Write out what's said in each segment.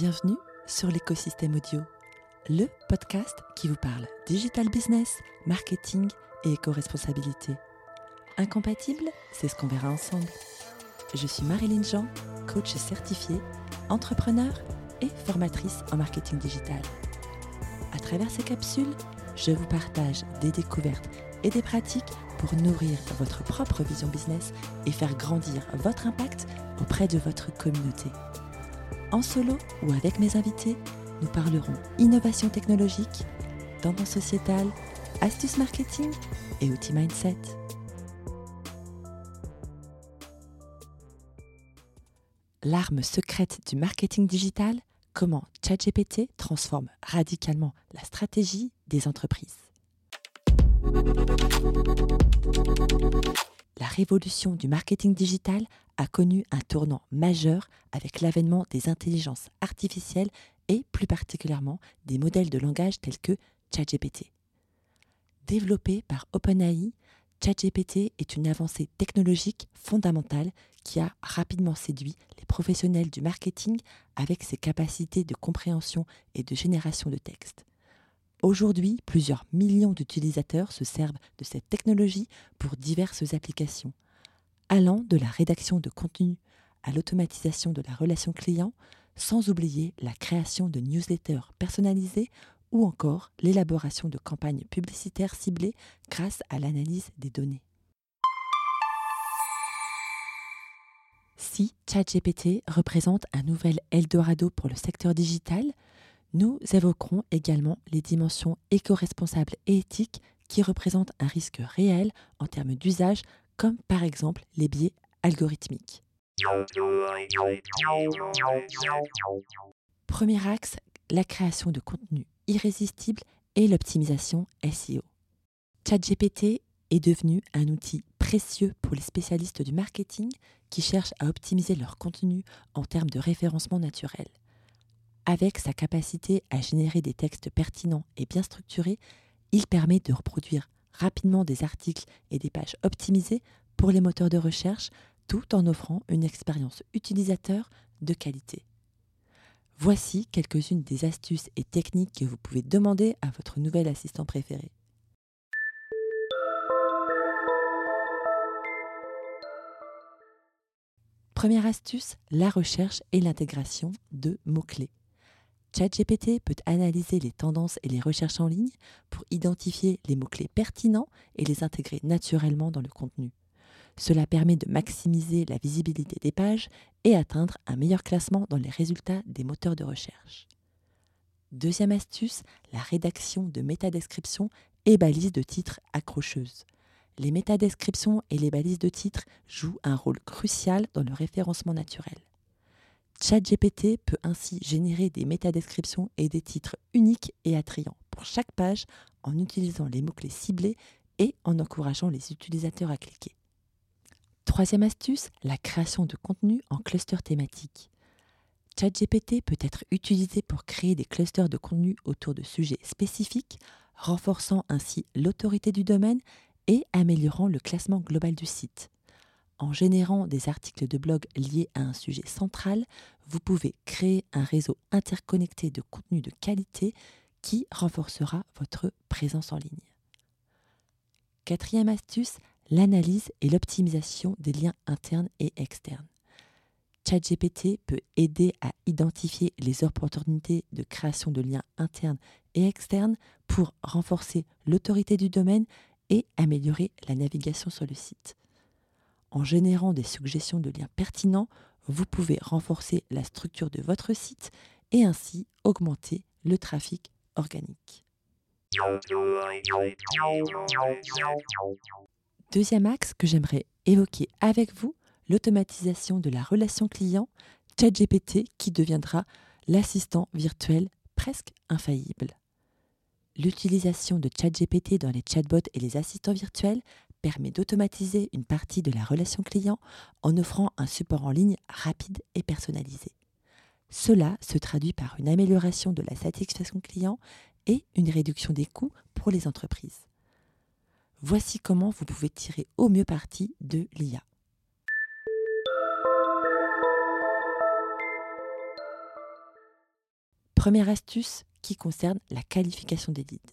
Bienvenue sur l'écosystème audio, le podcast qui vous parle digital business, marketing et éco-responsabilité. Incompatible, c'est ce qu'on verra ensemble. Je suis Marilyn Jean, coach certifiée, entrepreneur et formatrice en marketing digital. À travers ces capsules, je vous partage des découvertes et des pratiques pour nourrir votre propre vision business et faire grandir votre impact auprès de votre communauté. En solo ou avec mes invités, nous parlerons innovation technologique, tendance sociétale, astuces marketing et outils mindset. L'arme secrète du marketing digital, comment ChatGPT transforme radicalement la stratégie des entreprises. La révolution du marketing digital a connu un tournant majeur avec l'avènement des intelligences artificielles et plus particulièrement des modèles de langage tels que ChatGPT. Développé par OpenAI, ChatGPT est une avancée technologique fondamentale qui a rapidement séduit les professionnels du marketing avec ses capacités de compréhension et de génération de texte. Aujourd'hui, plusieurs millions d'utilisateurs se servent de cette technologie pour diverses applications, allant de la rédaction de contenu à l'automatisation de la relation client, sans oublier la création de newsletters personnalisés ou encore l'élaboration de campagnes publicitaires ciblées grâce à l'analyse des données. Si ChatGPT représente un nouvel Eldorado pour le secteur digital, nous évoquerons également les dimensions éco-responsables et éthiques qui représentent un risque réel en termes d'usage, comme par exemple les biais algorithmiques. Premier axe, la création de contenu irrésistible et l'optimisation SEO. ChatGPT est devenu un outil précieux pour les spécialistes du marketing qui cherchent à optimiser leur contenu en termes de référencement naturel. Avec sa capacité à générer des textes pertinents et bien structurés, il permet de reproduire rapidement des articles et des pages optimisées pour les moteurs de recherche tout en offrant une expérience utilisateur de qualité. Voici quelques-unes des astuces et techniques que vous pouvez demander à votre nouvel assistant préféré. Première astuce, la recherche et l'intégration de mots-clés. ChatGPT peut analyser les tendances et les recherches en ligne pour identifier les mots-clés pertinents et les intégrer naturellement dans le contenu. Cela permet de maximiser la visibilité des pages et atteindre un meilleur classement dans les résultats des moteurs de recherche. Deuxième astuce, la rédaction de métadescriptions et balises de titres accrocheuses. Les métadescriptions et les balises de titres jouent un rôle crucial dans le référencement naturel. ChatGPT peut ainsi générer des métadescriptions et des titres uniques et attrayants pour chaque page en utilisant les mots-clés ciblés et en encourageant les utilisateurs à cliquer. Troisième astuce, la création de contenu en clusters thématiques. ChatGPT peut être utilisé pour créer des clusters de contenu autour de sujets spécifiques, renforçant ainsi l'autorité du domaine et améliorant le classement global du site. En générant des articles de blog liés à un sujet central, vous pouvez créer un réseau interconnecté de contenu de qualité qui renforcera votre présence en ligne. Quatrième astuce, l'analyse et l'optimisation des liens internes et externes. ChatGPT peut aider à identifier les opportunités de création de liens internes et externes pour renforcer l'autorité du domaine et améliorer la navigation sur le site. En générant des suggestions de liens pertinents, vous pouvez renforcer la structure de votre site et ainsi augmenter le trafic organique. Deuxième axe que j'aimerais évoquer avec vous, l'automatisation de la relation client, ChatGPT qui deviendra l'assistant virtuel presque infaillible. L'utilisation de ChatGPT dans les chatbots et les assistants virtuels permet d'automatiser une partie de la relation client en offrant un support en ligne rapide et personnalisé. Cela se traduit par une amélioration de la satisfaction client et une réduction des coûts pour les entreprises. Voici comment vous pouvez tirer au mieux parti de l'IA. Première astuce qui concerne la qualification des leads.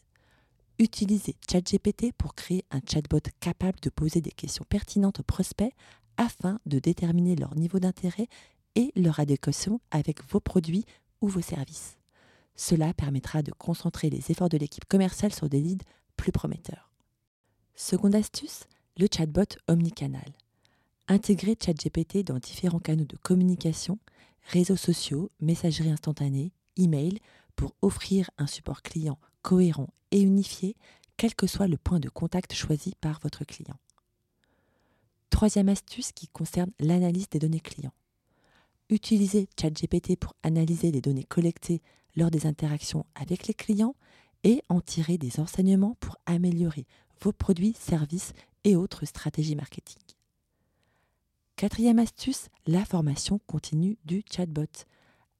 Utilisez ChatGPT pour créer un chatbot capable de poser des questions pertinentes aux prospects afin de déterminer leur niveau d'intérêt et leur adéquation avec vos produits ou vos services. Cela permettra de concentrer les efforts de l'équipe commerciale sur des leads plus prometteurs. Seconde astuce, le chatbot omnicanal. Intégrez ChatGPT dans différents canaux de communication, réseaux sociaux, messagerie instantanée, email, pour offrir un support client cohérent et unifié, quel que soit le point de contact choisi par votre client. Troisième astuce qui concerne l'analyse des données clients. Utilisez ChatGPT pour analyser les données collectées lors des interactions avec les clients et en tirer des enseignements pour améliorer vos produits, services et autres stratégies marketing. Quatrième astuce, la formation continue du chatbot.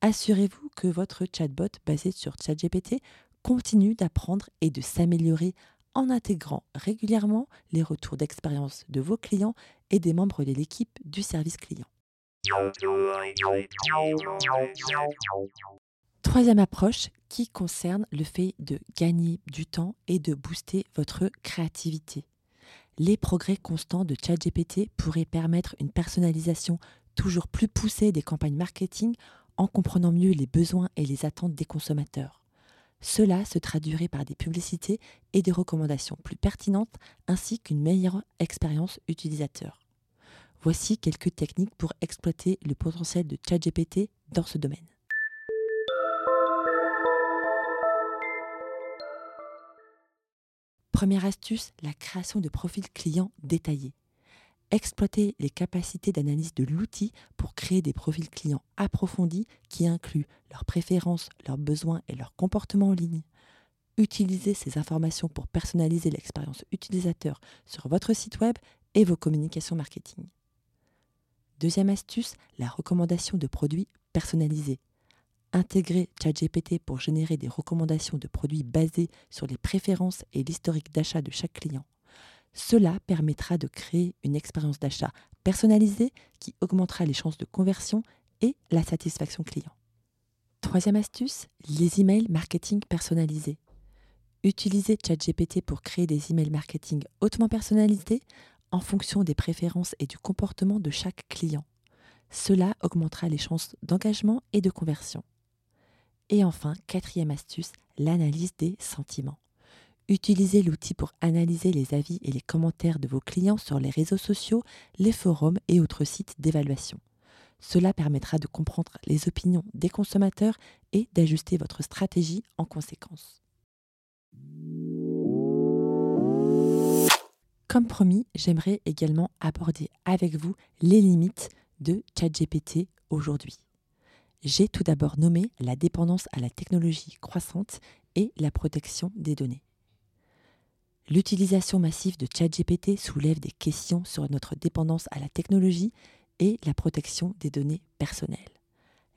Assurez-vous que votre chatbot basé sur ChatGPT continue d'apprendre et de s'améliorer en intégrant régulièrement les retours d'expérience de vos clients et des membres de l'équipe du service client. Troisième approche qui concerne le fait de gagner du temps et de booster votre créativité. Les progrès constants de ChatGPT pourraient permettre une personnalisation toujours plus poussée des campagnes marketing en comprenant mieux les besoins et les attentes des consommateurs. Cela se traduirait par des publicités et des recommandations plus pertinentes ainsi qu'une meilleure expérience utilisateur. Voici quelques techniques pour exploiter le potentiel de ChatGPT dans ce domaine. Première astuce, la création de profils clients détaillés. Exploitez les capacités d'analyse de l'outil pour créer des profils clients approfondis qui incluent leurs préférences, leurs besoins et leurs comportements en ligne. Utilisez ces informations pour personnaliser l'expérience utilisateur sur votre site web et vos communications marketing. Deuxième astuce, la recommandation de produits personnalisés. Intégrer ChatGPT pour générer des recommandations de produits basées sur les préférences et l'historique d'achat de chaque client. Cela permettra de créer une expérience d'achat personnalisée qui augmentera les chances de conversion et la satisfaction client. Troisième astuce, les emails marketing personnalisés. Utilisez ChatGPT pour créer des emails marketing hautement personnalisés en fonction des préférences et du comportement de chaque client. Cela augmentera les chances d'engagement et de conversion. Et enfin, quatrième astuce, l'analyse des sentiments. Utilisez l'outil pour analyser les avis et les commentaires de vos clients sur les réseaux sociaux, les forums et autres sites d'évaluation. Cela permettra de comprendre les opinions des consommateurs et d'ajuster votre stratégie en conséquence. Comme promis, j'aimerais également aborder avec vous les limites de ChatGPT aujourd'hui j'ai tout d'abord nommé la dépendance à la technologie croissante et la protection des données. L'utilisation massive de ChatGPT soulève des questions sur notre dépendance à la technologie et la protection des données personnelles.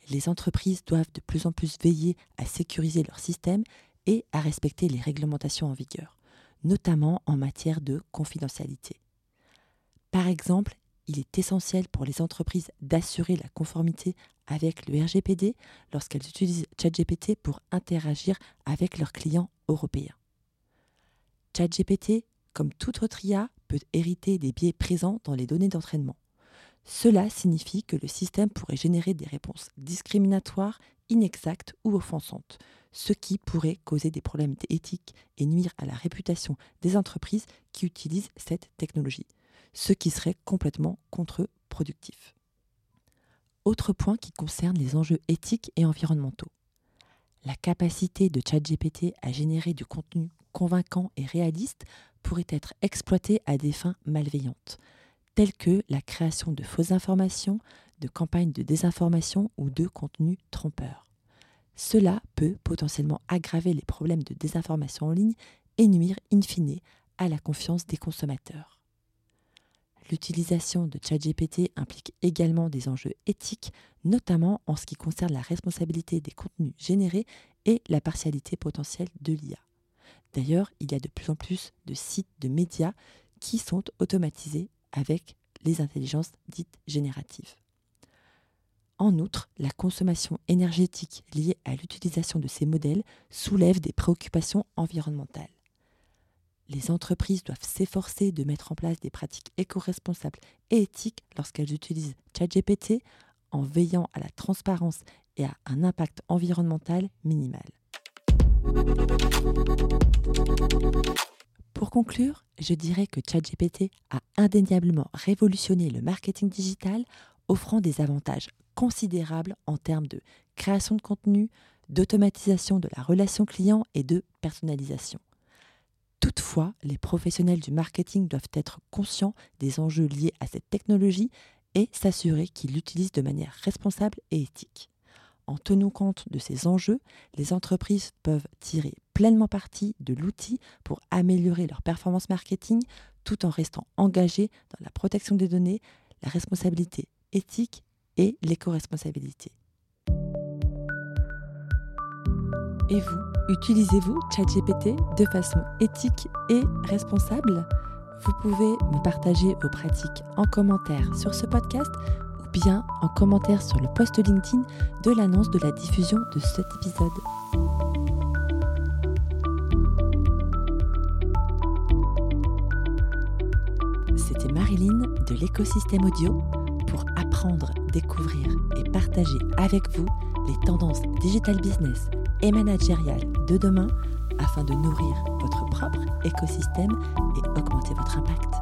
Les entreprises doivent de plus en plus veiller à sécuriser leur système et à respecter les réglementations en vigueur, notamment en matière de confidentialité. Par exemple, il est essentiel pour les entreprises d'assurer la conformité avec le RGPD lorsqu'elles utilisent ChatGPT pour interagir avec leurs clients européens. ChatGPT, comme toute autre IA, peut hériter des biais présents dans les données d'entraînement. Cela signifie que le système pourrait générer des réponses discriminatoires, inexactes ou offensantes, ce qui pourrait causer des problèmes éthiques et nuire à la réputation des entreprises qui utilisent cette technologie ce qui serait complètement contre-productif. Autre point qui concerne les enjeux éthiques et environnementaux. La capacité de ChatGPT à générer du contenu convaincant et réaliste pourrait être exploitée à des fins malveillantes, telles que la création de fausses informations, de campagnes de désinformation ou de contenus trompeurs. Cela peut potentiellement aggraver les problèmes de désinformation en ligne et nuire in fine à la confiance des consommateurs. L'utilisation de ChatGPT implique également des enjeux éthiques, notamment en ce qui concerne la responsabilité des contenus générés et la partialité potentielle de l'IA. D'ailleurs, il y a de plus en plus de sites de médias qui sont automatisés avec les intelligences dites génératives. En outre, la consommation énergétique liée à l'utilisation de ces modèles soulève des préoccupations environnementales. Les entreprises doivent s'efforcer de mettre en place des pratiques éco-responsables et éthiques lorsqu'elles utilisent ChatGPT en veillant à la transparence et à un impact environnemental minimal. Pour conclure, je dirais que ChatGPT a indéniablement révolutionné le marketing digital, offrant des avantages considérables en termes de création de contenu, d'automatisation de la relation client et de personnalisation. Toutefois, les professionnels du marketing doivent être conscients des enjeux liés à cette technologie et s'assurer qu'ils l'utilisent de manière responsable et éthique. En tenant compte de ces enjeux, les entreprises peuvent tirer pleinement parti de l'outil pour améliorer leur performance marketing tout en restant engagées dans la protection des données, la responsabilité éthique et l'éco-responsabilité. Et vous, utilisez-vous ChatGPT de façon éthique et responsable? Vous pouvez me partager vos pratiques en commentaire sur ce podcast ou bien en commentaire sur le post LinkedIn de l'annonce de la diffusion de cet épisode. C'était Marilyn de l'écosystème audio pour apprendre, découvrir et partager avec vous les tendances digital business et managériales de demain afin de nourrir votre propre écosystème et augmenter votre impact.